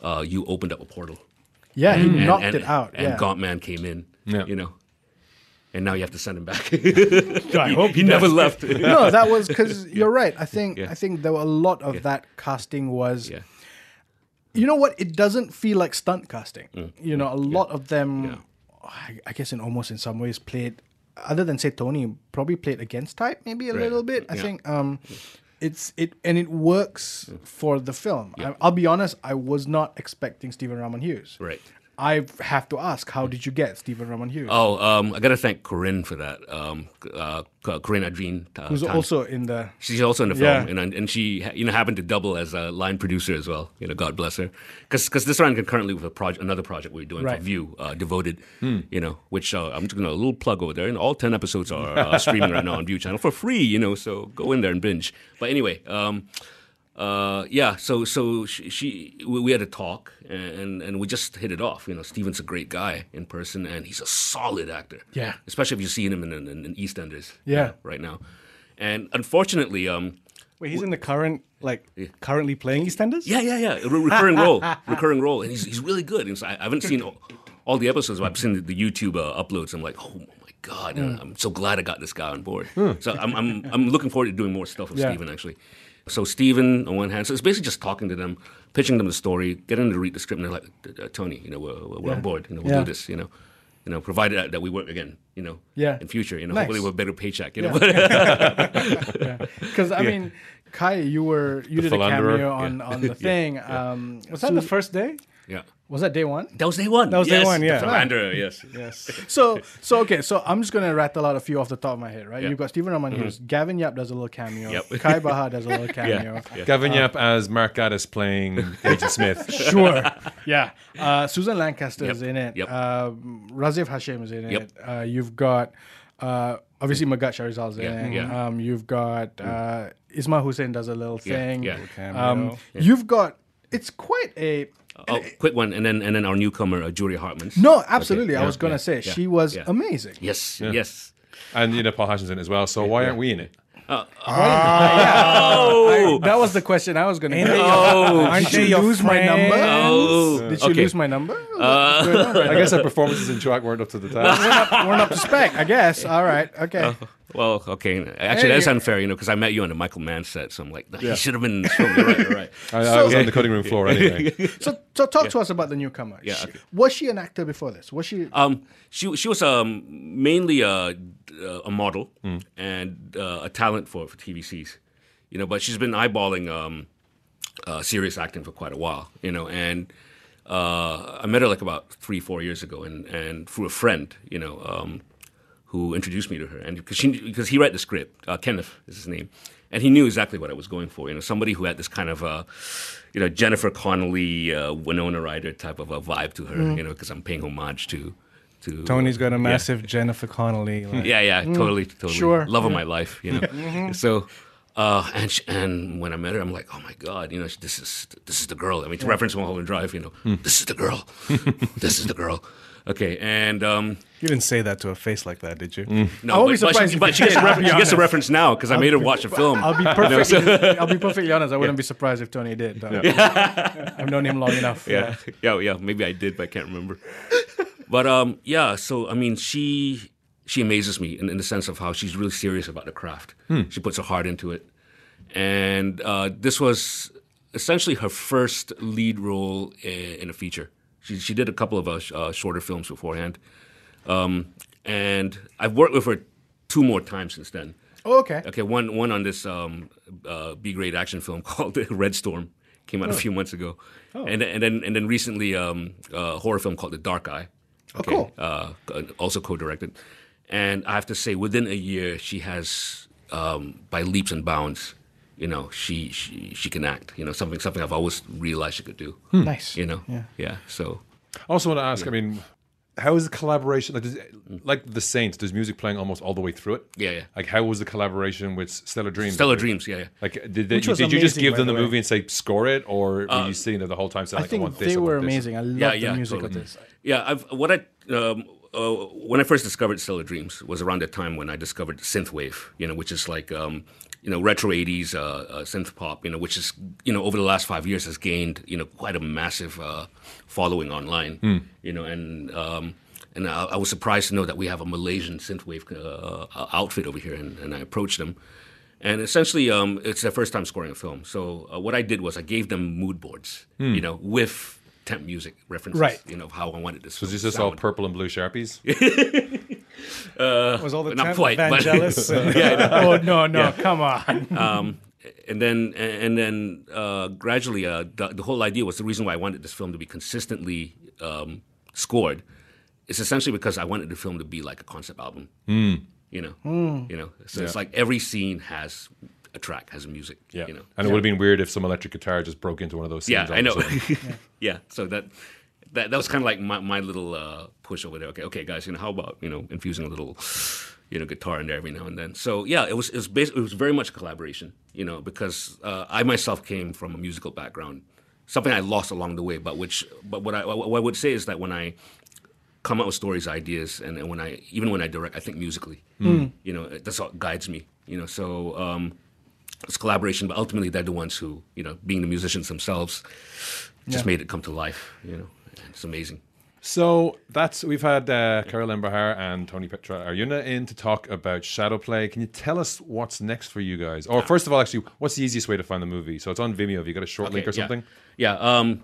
uh, you opened up a portal. Yeah, he And, knocked and, it out. And yeah. Gaunt Man came in, Yeah. you know. And now you have to send him back. [LAUGHS] I [LAUGHS] hope he never left. [LAUGHS] no, that was because you're right. I think Yeah. I think there were a lot of that casting was. yeah. You know what? It doesn't feel like stunt casting. Mm. You know, a lot of them, I, I guess, in almost in some ways, played. Other than say Tony, probably played against type, maybe a Right. little bit. I Yeah. think um, it's it and it works mm. for the film. I, I'll be honest. I was not expecting Stephen Rahman-Hughes. Right. I have to ask, how did you get Stephen Rahman-Hughes? Oh, um, I got to thank Corinne for that. Um, uh, Corinne Adrien. Uh, Who's Tan. also in the She's also in the Yeah. film, and and she you know happened to double as a line producer as well. You know, God bless her, because this ran concurrently with a project, another project we are doing Right. for Viu, uh, Devoted. You know, which uh, I'm just gonna a little plug over there, and all ten episodes are uh, streaming right now on Viu channel for free. You know, so go in there and binge. But anyway. Um, uh, yeah, so so she, she we, we had a talk and and we just hit it off. You know, Stephen's a great guy in person, and he's a solid actor. Yeah. especially if you've seen him in, in, in EastEnders. Yeah. right now. And unfortunately, um, Wait, he's in the current, like, currently playing EastEnders? Yeah, yeah, yeah. Re- recurring role, recurring role, and he's he's really good. And so I, I haven't seen all, all the episodes, but I've seen the, the YouTube uh, uploads. I'm like, oh my god, and I'm so glad I got this guy on board. So I'm I'm I'm looking forward to doing more stuff with Yeah. Stephen actually. So Stephen on one hand, so it's basically just talking to them, pitching them the story, getting them to read the script, and they're like, "Uh, Tony, you know, we're, we're Yeah. on board. You know, we'll Yeah. do this. You know, you know, provided that, that we work again. You know, Yeah. in future. You know, Nice. hopefully with a better paycheck. You know, Because [LAUGHS] I mean, Kai, you were you The did a cameo on yeah. on [LAUGHS] the thing. Um, Was that the first day? yeah. Was that day one? That was day one. That was day one, yeah. The philanderer, yes. Yes. So so okay, so I'm just gonna rattle out a few off the top of my head, right? Yeah. You've got Stephen Rahman-Hughes, Gavin Yap does a little cameo, Yep. [LAUGHS] Kai Bahar does a little cameo. Yeah. Gavin Yap as Mark Gatiss playing [LAUGHS] Agent Smith. Sure. yeah. Uh, Susan Lancaster is in it. Yep. Uh, Razif Hashim is in Yep. it. Uh, you've got uh, obviously Megat Sharizal's in Yeah, it. yeah. Um, you've got uh, Isma Hussein does a little thing. yeah. Um, You've got it's quite a Oh, quick one, and then and then our newcomer, uh, Julia Hartman. no, absolutely. I yeah, was gonna yeah, say yeah, she was yeah. amazing. Yes, yes. And you know Paul Hutchinson as well. So why aren't we in it? Oh, That was the question I was gonna. Ain't get. oh, Aren't Did they you your lose my number? oh. Did you okay. lose my number? What's right I guess our performances in track weren't up to the task. now? We're not up to spec, I guess. All right. Okay. Well, okay. Actually, Hey. that's unfair, you know, because I met you on the Michael Mann set, so I'm like, he should have been in the film. You're right, you're right. [LAUGHS] I, I was on the cutting room floor [LAUGHS] anyway. So, so talk to us about the newcomer. Yeah, She- okay. Was she an actor before this? Was she? Um, she she was um mainly a a model and uh, a talent for for TVCs, you know, but she's been eyeballing um uh, serious acting for quite a while, you know, and uh, I met her like about three four years ago, and and through a friend, you know, um, who introduced me to her, and because she because he read the script, uh, Kenneth is his name, and he knew exactly what I was going for, you know, somebody who had this kind of uh, you know Jennifer Connelly, uh, Winona Ryder type of a vibe to her, you know, because I'm paying homage to. To, Tony's got a yeah. massive Jennifer Connelly. [LAUGHS] Like, Yeah, yeah, totally, totally. Sure. Love of my life, you know. [LAUGHS] so, uh, and sh and when I met her, I'm like, oh my god, you know, this is this is the girl. I mean, to reference Mulholland Drive, you know, this is the girl. [LAUGHS] this is the girl. Okay, and um, You didn't say that to a face like that, did you? no, I won't but, be surprised but, she, but she gets a I'll reference. She gets a reference now because I made her watch the film. I'll be perfectly. I'll be perfectly honest. I wouldn't be surprised if Tony did. though. I've known him long enough. yeah, yeah, yeah. Maybe I did, but I can't remember. But um, yeah. So I mean, she she amazes me in, in the sense of how she's really serious about the craft. She puts her heart into it, and uh, this was essentially her first lead role in, in a feature. She she did a couple of uh, uh, shorter films beforehand, um, and I've worked with her two more times since then. Oh, okay. Okay, one one on this um, uh, B grade action film [LAUGHS] called Red Storm came out a few months ago, and then- and then and then recently um, a horror film called The Dark Eye. Okay, cool. Uh, also co-directed, and I have to say, within a year, she has um, by leaps and bounds. You know, she, she she can act. You know, something something I've always realized she could do. Nice. You know, Yeah. yeah. So I also want to ask. I mean, how is the collaboration? Like, does, like the Saints, there's music playing almost all the way through it. Yeah, yeah. Like, how was the collaboration with Stellar Dreams? Stellar Dreams, yeah, yeah. Like, did, they, Which was did you just amazing, give by them the the way. movie and say score it, or were you sitting there the whole time saying, I like, I think want this? they I want were this? amazing. I love Yeah, the yeah, music totally. of this. Yeah, I've what I um, uh, when I first discovered Stellar Dreams was around the time when I discovered synthwave, you know, which is like um, you know retro '80s uh, uh, synth pop, you know, which is you know over the last five years has gained you know quite a massive uh, following online, you know, and um, and I, I was surprised to know that we have a Malaysian synthwave uh, outfit over here, and, and I approached them. And essentially, um, it's their first time scoring a film. So uh, what I did was I gave them mood boards, you know, with temp music references, Right. you know, how I wanted this. Film this just all purple and blue sharpies? [LAUGHS] Was all the Not temp quite, but- Vangelis and- [LAUGHS] Oh no, no, [LAUGHS] come on. um, and then and then uh, gradually, uh, the, the whole idea was the reason why I wanted this film to be consistently um, scored. It's essentially because I wanted the film to be like a concept album. You know, you know. So it's like every scene has a track, has a music. Yeah. you know. And it would have been weird if some electric guitar just broke into one of those scenes. Yeah, I know. sudden. [LAUGHS] yeah, so that that that was kind of like my, my little uh, push over there. Okay, okay, guys, you know, how about you know infusing a little you know guitar in there every now and then. So yeah, it was it was bas- it was very much a collaboration. You know, because uh, I myself came from a musical background, something I lost along the way. But which but what I what I would say is that when I come up with stories, ideas, and, and when I even when I direct, I think musically. You know, that's what guides me. You know, so. Um, it's collaboration, but ultimately they're the ones who, you know, being the musicians themselves, just Yeah. made it come to life. You know, it's amazing. So that's we've had uh, Khairil M. Bahar and Tony Pietra Arjuna in to talk about Shadow Play. Can you tell us what's next for you guys? Or first of all, actually, what's the easiest way to find the movie? So it's on Vimeo. Have you got a short link or Okay, yeah. something? Yeah. um,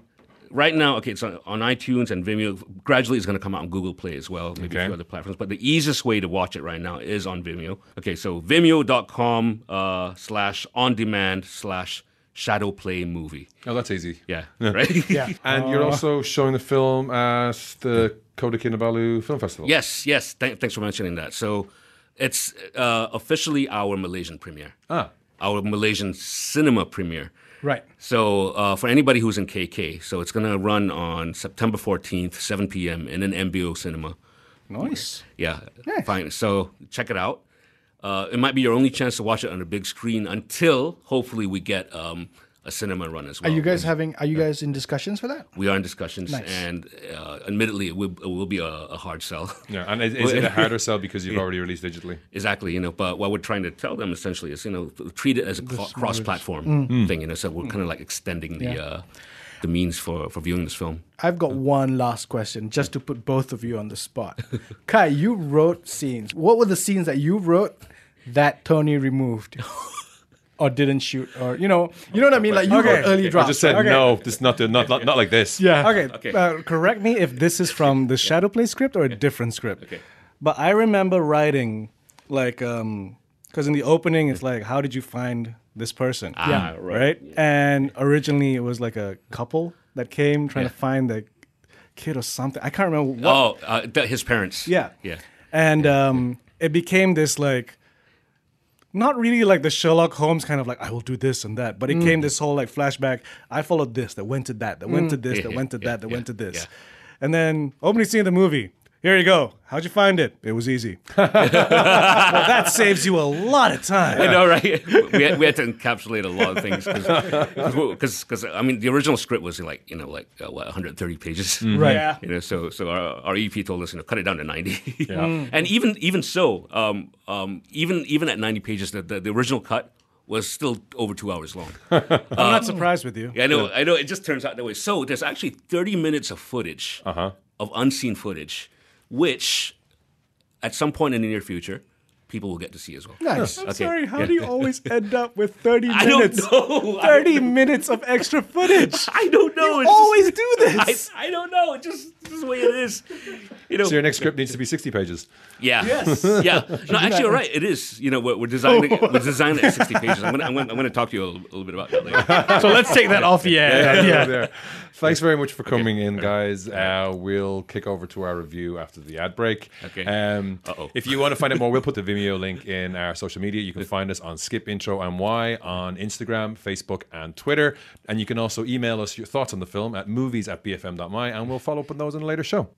right now, okay, it's on, on iTunes and Vimeo. Gradually, it's going to come out on Google Play as well, maybe a Okay. few other platforms. But the easiest way to watch it right now is on Vimeo. Okay, so vimeo.com uh, slash on demand slash shadow play movie. Oh, that's easy. Yeah, right? [LAUGHS] Yeah. [LAUGHS] And you're also showing the film at the Kota Kinabalu Film Festival. Yes, yes. Th- thanks for mentioning that. So it's uh, officially our Malaysian premiere. Ah. Our Malaysian cinema premiere. Right. So uh, for anybody who's in KK, so it's going to run on September 14th, 7 p.m. in an MBO cinema. Nice. Yeah, fine. So check it out. Uh, it might be your only chance to watch it on a big screen until hopefully we get um, a cinema run as well. Are you guys having? Are you guys in discussions for that? We are in discussions, Nice. and uh, admittedly, it will, it will be a, a hard sell. [LAUGHS] Yeah, and is, is it a harder sell because you've [LAUGHS] already released digitally? Exactly, you know. But what we're trying to tell them essentially is, you know, treat it as a cro- cross-platform Mm. thing. You know, so we're kind of like extending the Yeah. uh, the means for for viewing this film. I've got one last question, just to put both of you on the spot. [LAUGHS] Kai, you wrote scenes. What were the scenes that you wrote that Tony removed? [LAUGHS] Or didn't shoot, or you know, you know what I mean. Like you Okay. wrote early I drafts. I just said Okay. no. This is not not, not not like this. yeah. Okay, Okay. Uh, correct me if this is from the [LAUGHS] Shadow Play script or a different script. Okay. But I remember writing, like, because in the opening it's like, how did you find this person? Ah, right. right? And originally it was like a couple that came trying to find the kid or something. I can't remember what. Oh, uh, th- his parents. Yeah. yeah. And um, it became this like, not really like the Sherlock Holmes kind of like I will do this and that, but it came this whole like flashback. I followed this, that went to that, that went to this, that Yeah, went to yeah, that, that yeah, went to this, yeah. and then opening scene of the movie. Here you go. How'd you find it? It was easy. [LAUGHS] well, that saves you a lot of time. I know, right? we, had, we had to encapsulate a lot of things because, because I mean, the original script was like you know like uh, what 130 pages, Right. Yeah. You know, so so our, our EP told us you know cut it down to 90. Yeah. [LAUGHS] and even even so, um, um, even even at 90 pages, the, the the original cut was still over two hours long. [LAUGHS] I'm not surprised with you. Yeah, I know, I know. It just turns out that way. So there's actually 30 minutes of footage Uh-huh. of unseen footage, which at some point in the near future, people will get to see as well. Nice. I'm Okay. sorry, how Yeah. do you always [LAUGHS] end up with 30 I minutes? [LAUGHS] don't know. 30 minutes of extra footage. [LAUGHS] I don't know. You It's always just- do this. I, I don't know. It just this is the way it is. You know. So your next script needs to be 60 pages. Yeah. Yes. Yeah. No, actually, you're right. It is. You know, we're, we're designing it. We're designing it at 60 pages. I'm gonna, I'm gonna, I'm gonna talk to you a little, a little bit about that later. So let's take that off the air. yeah. there. Thanks very much for coming in, guys. Uh, we'll kick over to our review after the ad break. Okay. Um, Uh-oh. if you want to find out more, we'll put the Vimeo link in our social media. You can find us on Skip Intro MY on Instagram, Facebook, and Twitter. And you can also email us your thoughts on the film at movies at bfm.my, and we'll follow up on those in a later show.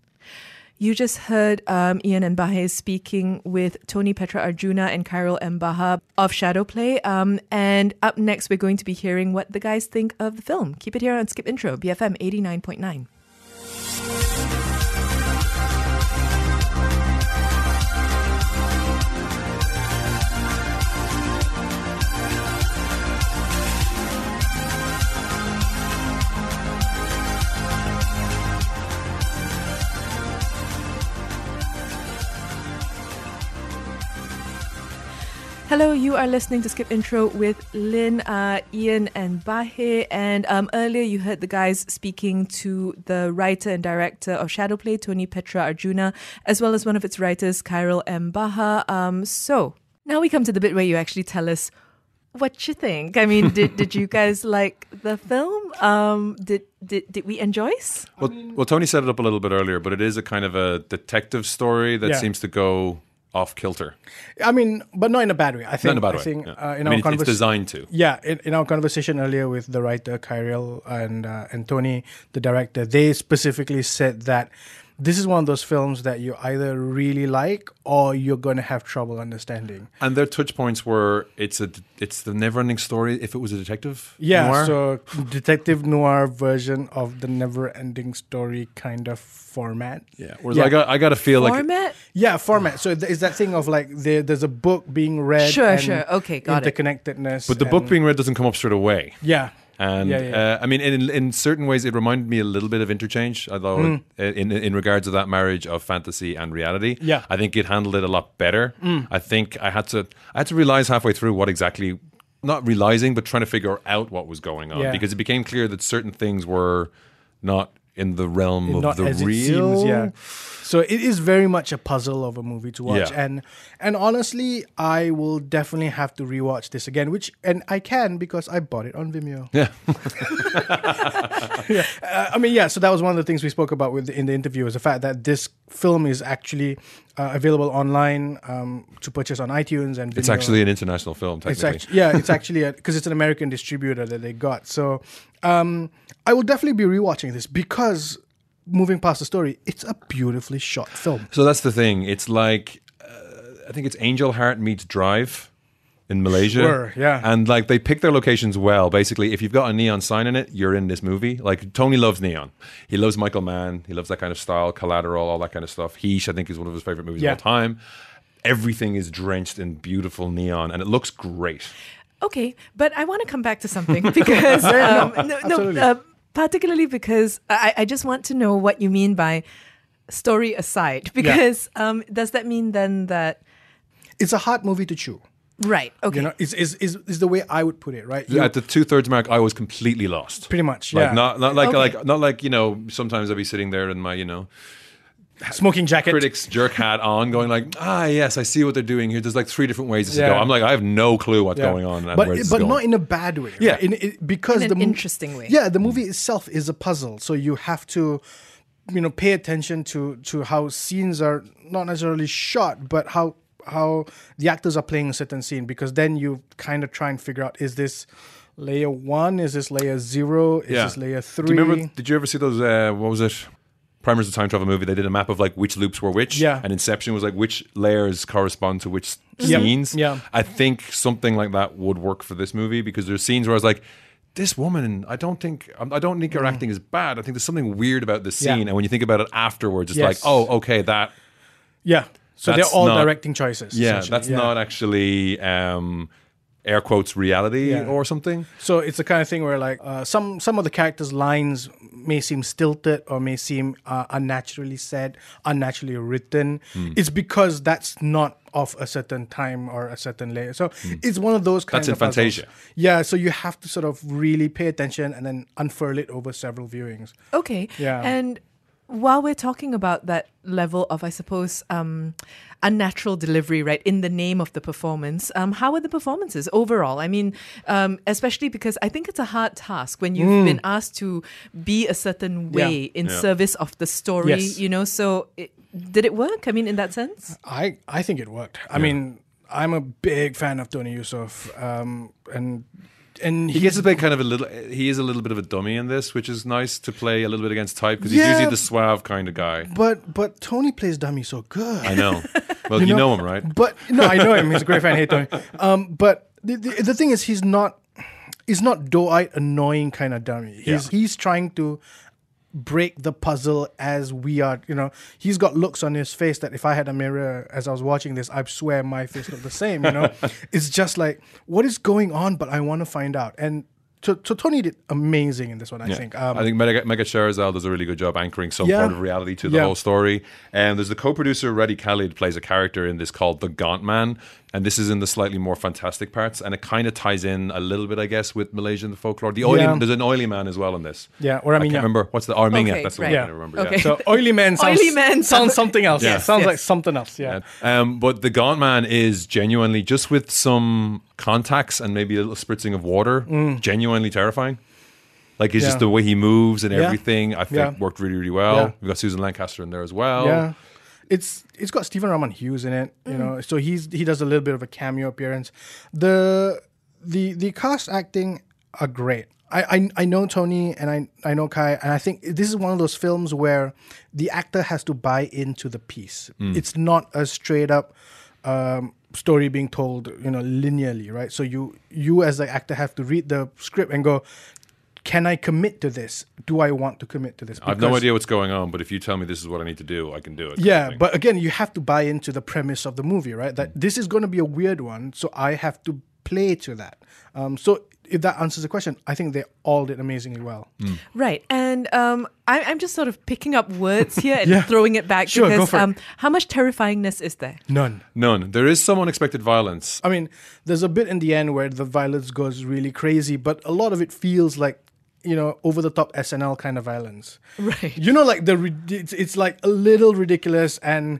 You just heard um, Iain and Bahir speaking with Tony Pietra Arjuna and Khairil M. Bahar of Shadowplay. Um, and up next, we're going to be hearing what the guys think of the film. Keep it here on Skip Intro, BFM 89.9. Hello, you are listening to Skip Intro with Lynn, uh, Iain, and Bahir. And um, earlier you heard the guys speaking to the writer and director of Shadowplay, Tony Pietra Arjuna, as well as one of its writers, Khairil M. Bahar. Um, so now we come to the bit where you actually tell us what you think. I mean, did, did you guys [LAUGHS] like the film? Um, did, did, did we enjoy it? Well, well, Tony set it up a little bit earlier, but it is a kind of a detective story that Yeah. seems to go off kilter. I mean, but not in a bad way. I think. Not in a bad I way. think yeah. uh, in I mean, our it's, it's designed to. Yeah, in, in our conversation earlier with the writer Khairil and uh, and Tony, the director, they specifically said that this is one of those films that you either really like or you're going to have trouble understanding. And their touch points were it's a it's the never-ending story. If it was a detective, Yeah, noir. so detective noir version of the never-ending story kind of format. yeah. Whereas Yeah. I got I got to feel like Format? Yeah, format. So th- it's that thing of like there, there's a book being read. Sure, and sure. Okay, got it. interconnectedness. but the book being read doesn't come up straight away. yeah, And Yeah, yeah. Uh, I mean, in in certain ways, it reminded me a little bit of Interchange, although Mm. in in regards to that marriage of fantasy and reality, Yeah. Mm. I think it handled it a lot better. I think I had to I had to realize halfway through what exactly, not realizing, but trying to figure out what was going on Yeah. because it became clear that certain things were not in the realm of not the as real. it seems. Yeah. So it is very much a puzzle of a movie to watch, Yeah. and and honestly, I will definitely have to rewatch this again. Which and I can because I bought it on Vimeo. Yeah. [LAUGHS] Uh, I mean, yeah. So that was one of the things we spoke about with in the interview is the fact that this film is actually uh, available online um, to purchase on iTunes and It's actually an international film, It's technically. actually yeah, it's actually because it's an American distributor that they got. So um, I will definitely be rewatching this because moving past the story, it's a beautifully shot film. So that's the thing. It's like uh, I think it's Angel Heart meets Drive in Malaysia. Sure, yeah. And like they pick their locations well. Basically, if you've got a neon sign in it, you're in this movie. Like Tony loves neon. He loves Michael Mann. He loves that kind of style, Collateral, all that kind of stuff. Heat, I think, is one of his favorite movies Yeah. of all time. Everything is drenched in beautiful neon, and it looks great. Okay, but I want to come back to something [LAUGHS] because [LAUGHS] um, no, no, absolutely. uh, particularly because I, I just want to know what you mean by story aside. Because um, does that mean then that It's a hard movie to chew. Right? Okay, You know, is is is is the way I would put it, right? You- At the two thirds mark, I was completely lost. pretty much, Like yeah. not not like Okay. like not like you know. Sometimes I'd be sitting there in my you know smoking jacket. critics jerk hat on, going like, ah, yes, I see what they're doing here. There's like three different ways this Yeah. to go. I'm like, I have no clue what's Yeah. going on and but where this is but going. not in a bad way. Yeah. right? in, it, because In the an mo- interesting way. Yeah, the movie itself is a puzzle, so you have to, you know, pay attention to to how scenes are not necessarily shot, but how how the actors are playing a certain scene. Because then you kind of try and figure out is this layer one, is this layer zero, is yeah. this layer three? Do you remember? Did you ever see those? Uh, what was it? Primers of Time Travel movie. They did a map of like which loops were which. Yeah. And Inception was like which layers correspond to which scenes. Yeah. I think something like that would work for this movie because there's scenes where I was like. This woman, I don't think I don't think her acting is bad. I think there's something weird about this Mm. Yeah. scene, and when you think about it afterwards, it's Yes. like, oh, okay, that Yeah. So they're all not- directing choices. Yeah, that's Yeah. not actually um, air quotes reality Yeah. or something. So it's the kind of thing where like uh, some some of the characters' lines may seem stilted or may seem uh, unnaturally said, unnaturally written. Hmm. It's because that's not of a certain time or a certain layer. So it's one of those kinds. That's in of puzzles. Yeah, so you have to sort of really pay attention and then unfurl it over several viewings. okay, Yeah. And while we're talking about that level of, I suppose, um, unnatural delivery, right, in the name of the performance, um, how are the performances overall? I mean, um, especially because I think it's a hard task when you've been asked to be a certain Mm. Yeah. way in Yeah. service of the story, Yes. you know. So, it, did it work? I mean, in that sense. I I think it worked. I mean, I'm a big fan of Tony Eusoff, um, and and He gets to play kind of a little. He is a little bit of a dummy in this, which is nice to play a little bit against type because he's Yeah. usually the suave kind of guy. but but Tony plays dummy so good. I know. [LAUGHS] Well, you, know, him, right? But no, I know him. He's a great fan. Hey, Tony. Um, but the, the, the thing is, he's not. He's not doe-eyed, annoying kind of dummy. He's Yeah. he's trying to break the puzzle as we are. You know, he's got looks on his face that if I had a mirror as I was watching this, I swear my face looked the same. You know, [LAUGHS] it's just like what is going on, but I want to find out. And so, so Tony did amazing in this one. I Yeah. think. Um, I think Megat, Megat does a really good job anchoring some Yeah. part of reality to the Yeah. whole story. And there's the co-producer Reddy Khalid plays a character in this called the Gaunt Man, and this is in the slightly more fantastic parts, and it kind of ties in a little bit, I guess, with Malaysian folklore. The oily, Yeah. there's an oily man as well in this. Yeah, or I I mean, can't yeah. remember what's the Armenia. Okay, that's the right. one I Yeah. can't remember. Okay. Yeah. so oily man sounds Oily man [LAUGHS] sounds something else. Yeah. Yeah, sounds Yes. like something else. Yeah. Um, but the Gaunt Man is genuinely just with some contacts and maybe a little spritzing of water, genuinely terrifying. Like it's just Mm. The way he moves and Yeah. everything. I think Yeah. worked really, really well. Yeah. We've got Susan Lankester in there as well. Yeah. It's it's got Stephen Rahman Hughes in it, Mm. you know. So he's he does a little bit of a cameo appearance. The the the cast acting are great. I, I I know Tony and I I know Kai and I think this is one of those films where the actor has to buy into the piece. It's not a straight up um, story being told, you know, linearly, right? So you you as the actor have to read the script and go, can I commit to this? Do I want to commit to this? I have no idea what's going on, but if you tell me this is what I need to do, I can do it. Yeah, but again, you have to buy into the premise of the movie, right? That this is going to be a weird one, so I have to play to that. Um, so if that answers the question, I think they all did amazingly well. Right. And um, I, I'm just sort of picking up words here and [LAUGHS] Yeah. throwing it back Sure, go because for it. um, how much terrifyingness is there? None. none. There is some unexpected violence. I mean, there's a bit in the end where the violence goes really crazy, but a lot of it feels like you know over the top SNL kind of violence. Right. You know, like the it's, it's like a little ridiculous, and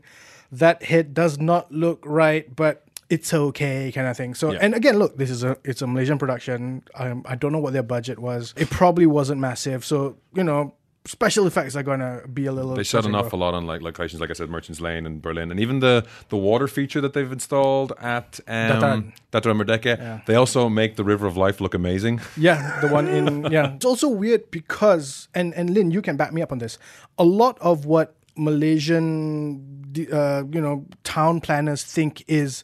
that hit does not look right, but it's okay, kind of thing. So, Yeah. and again, look, this is a it's a Malaysian production. Um, I don't know what their budget was. It probably wasn't massive, so you know. Special effects are gonna be a little. They shot an awful lot on like locations, like I said, Merchants Lane and Berlin, and even the the water feature that they've installed at um, Dataran Merdeka. They also make the River of Life look amazing. [LAUGHS] Yeah, the one in yeah. It's also weird because and and Lynn, you can back me up on this. A lot of what Malaysian, uh, you know, town planners think is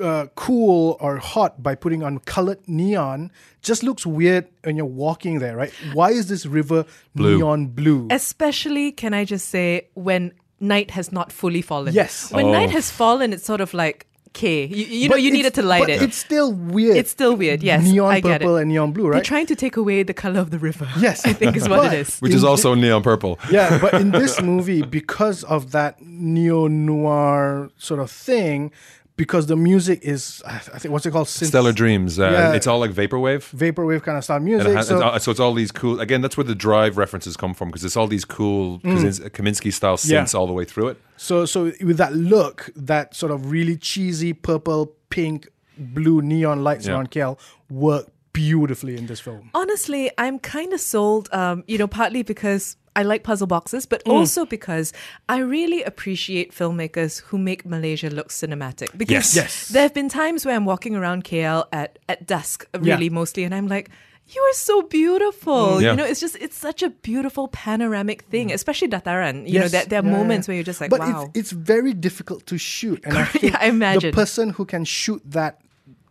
uh, cool or hot by putting on colored neon just looks weird when you're walking there, right? Why is this river Blue. neon blue? Especially, can I just say, when night has not fully fallen. Yes. When Oh. night has fallen, it's sort of like, okay, you, you know, you it's- needed to light but it. It's still weird. It's still weird, yes, Neon I get purple it. and neon blue, right? They're trying to take away the color of the river. [LAUGHS] Yes. I think is what But- it is. Which is In- also neon purple. [LAUGHS] yeah, but in this movie, because of that neo noir sort of thing, because the music is, I I think, what's it called? Synth- Stellar Dreams. Uh, Yeah. It's all like vaporwave. Vaporwave kind of style And music. it has, so, it's all, so it's all these cool. Again, that's where the drive references come from because it's all these cool Kaminsky style Mm. Yeah. all the way through it. so, so with that look, that sort of really cheesy purple, pink, blue neon lights Yeah. around KL work beautifully in this film. Honestly, I'm kind of sold, um, you know, partly because I like puzzle boxes, but Mm. also because I really appreciate filmmakers who make Malaysia look cinematic. Because Yes. Yes. there have been times where I'm walking around KL at, at dusk, Yeah. really mostly, and I'm like, you are so beautiful. Yeah. You know, it's just, it's such a beautiful panoramic thing, especially Dataran. You know, Mm. There, there are Yeah, yeah, moments yeah. where you're just like, but wow. it's, it's very difficult to shoot. And I [LAUGHS] Yeah, I imagine. the person who can shoot that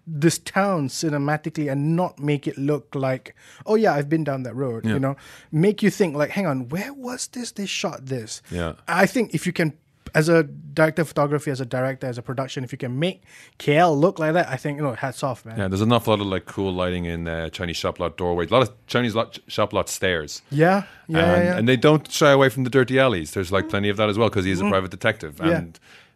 this town cinematically and not make it look like, oh yeah, I've been down that road. You know, make you think like, hang on, where was this? They shot this. Yeah. I think if you can, as a director of photography, as a director, as a production, if you can make KL look like that, I think you know, hats off, man. Yeah, there's an awful lot of like cool lighting in uh, Chinese shop lot doorways. A lot of Chinese lot, shop lot stairs. Yeah, yeah, yeah, and, yeah. and they don't shy away from the dirty alleys. There's like plenty of that as well because he's a private detective. Mm-hmm. Yeah.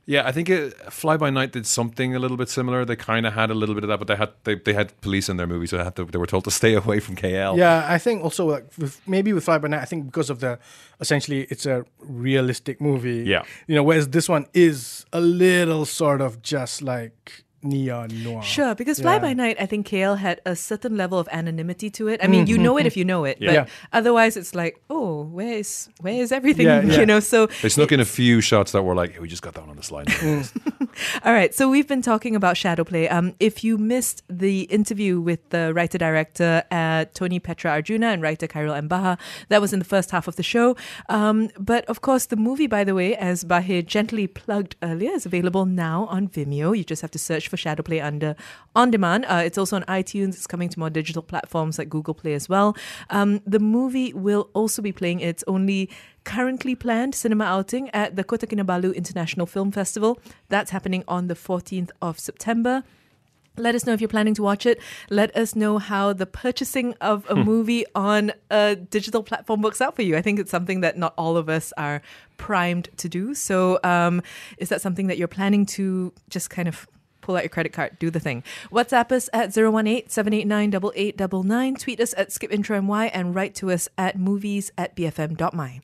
Yeah, I think it, Fly By Night did something a little bit similar. They kind of had a little bit of that, but they had they, they had police in their movie, so they, had to, they were told to [LAUGHS] stay away from KL. Yeah, I think also like with, maybe with Fly By Night, I think because of the essentially it's a realistic movie. Yeah. you know, whereas this one is a little sort of just like neon noir. Sure, because Fly Yeah. By Night, I think KL had a certain level of anonymity to it. I mean, you know it if you know it, but Yeah. otherwise it's like, oh, where is where is everything? Yeah, [LAUGHS] yeah. You know. So They snuck in a few shots that were like, hey, we just got that one on the slide. [LAUGHS] All right, so we've been talking about shadow play. Um, if you missed the interview with the writer director uh, Tony Pietra Arjuna and writer Khairil M. Bahar, that was in the first half of the show. Um, but of course, the movie, by the way, as Bahir gently plugged earlier, is available now on Vimeo. You just have to search for shadow play under on demand. Uh, it's also on iTunes. It's coming to more digital platforms like Google Play as well. Um, the movie will also be playing its only currently planned cinema outing at the Kota Kinabalu International Film Festival. That's happening on the 14th of September. Let us know if you're planning to watch it. Let us know how the purchasing of a movie on a digital platform works out for you. I think it's something that not all of us are primed to do. So, um, is that something that you're planning to just kind of pull out your credit card, do the thing? WhatsApp us at 018 789 8899. Tweet us at skipintromy and write to us at movies at bfm.my.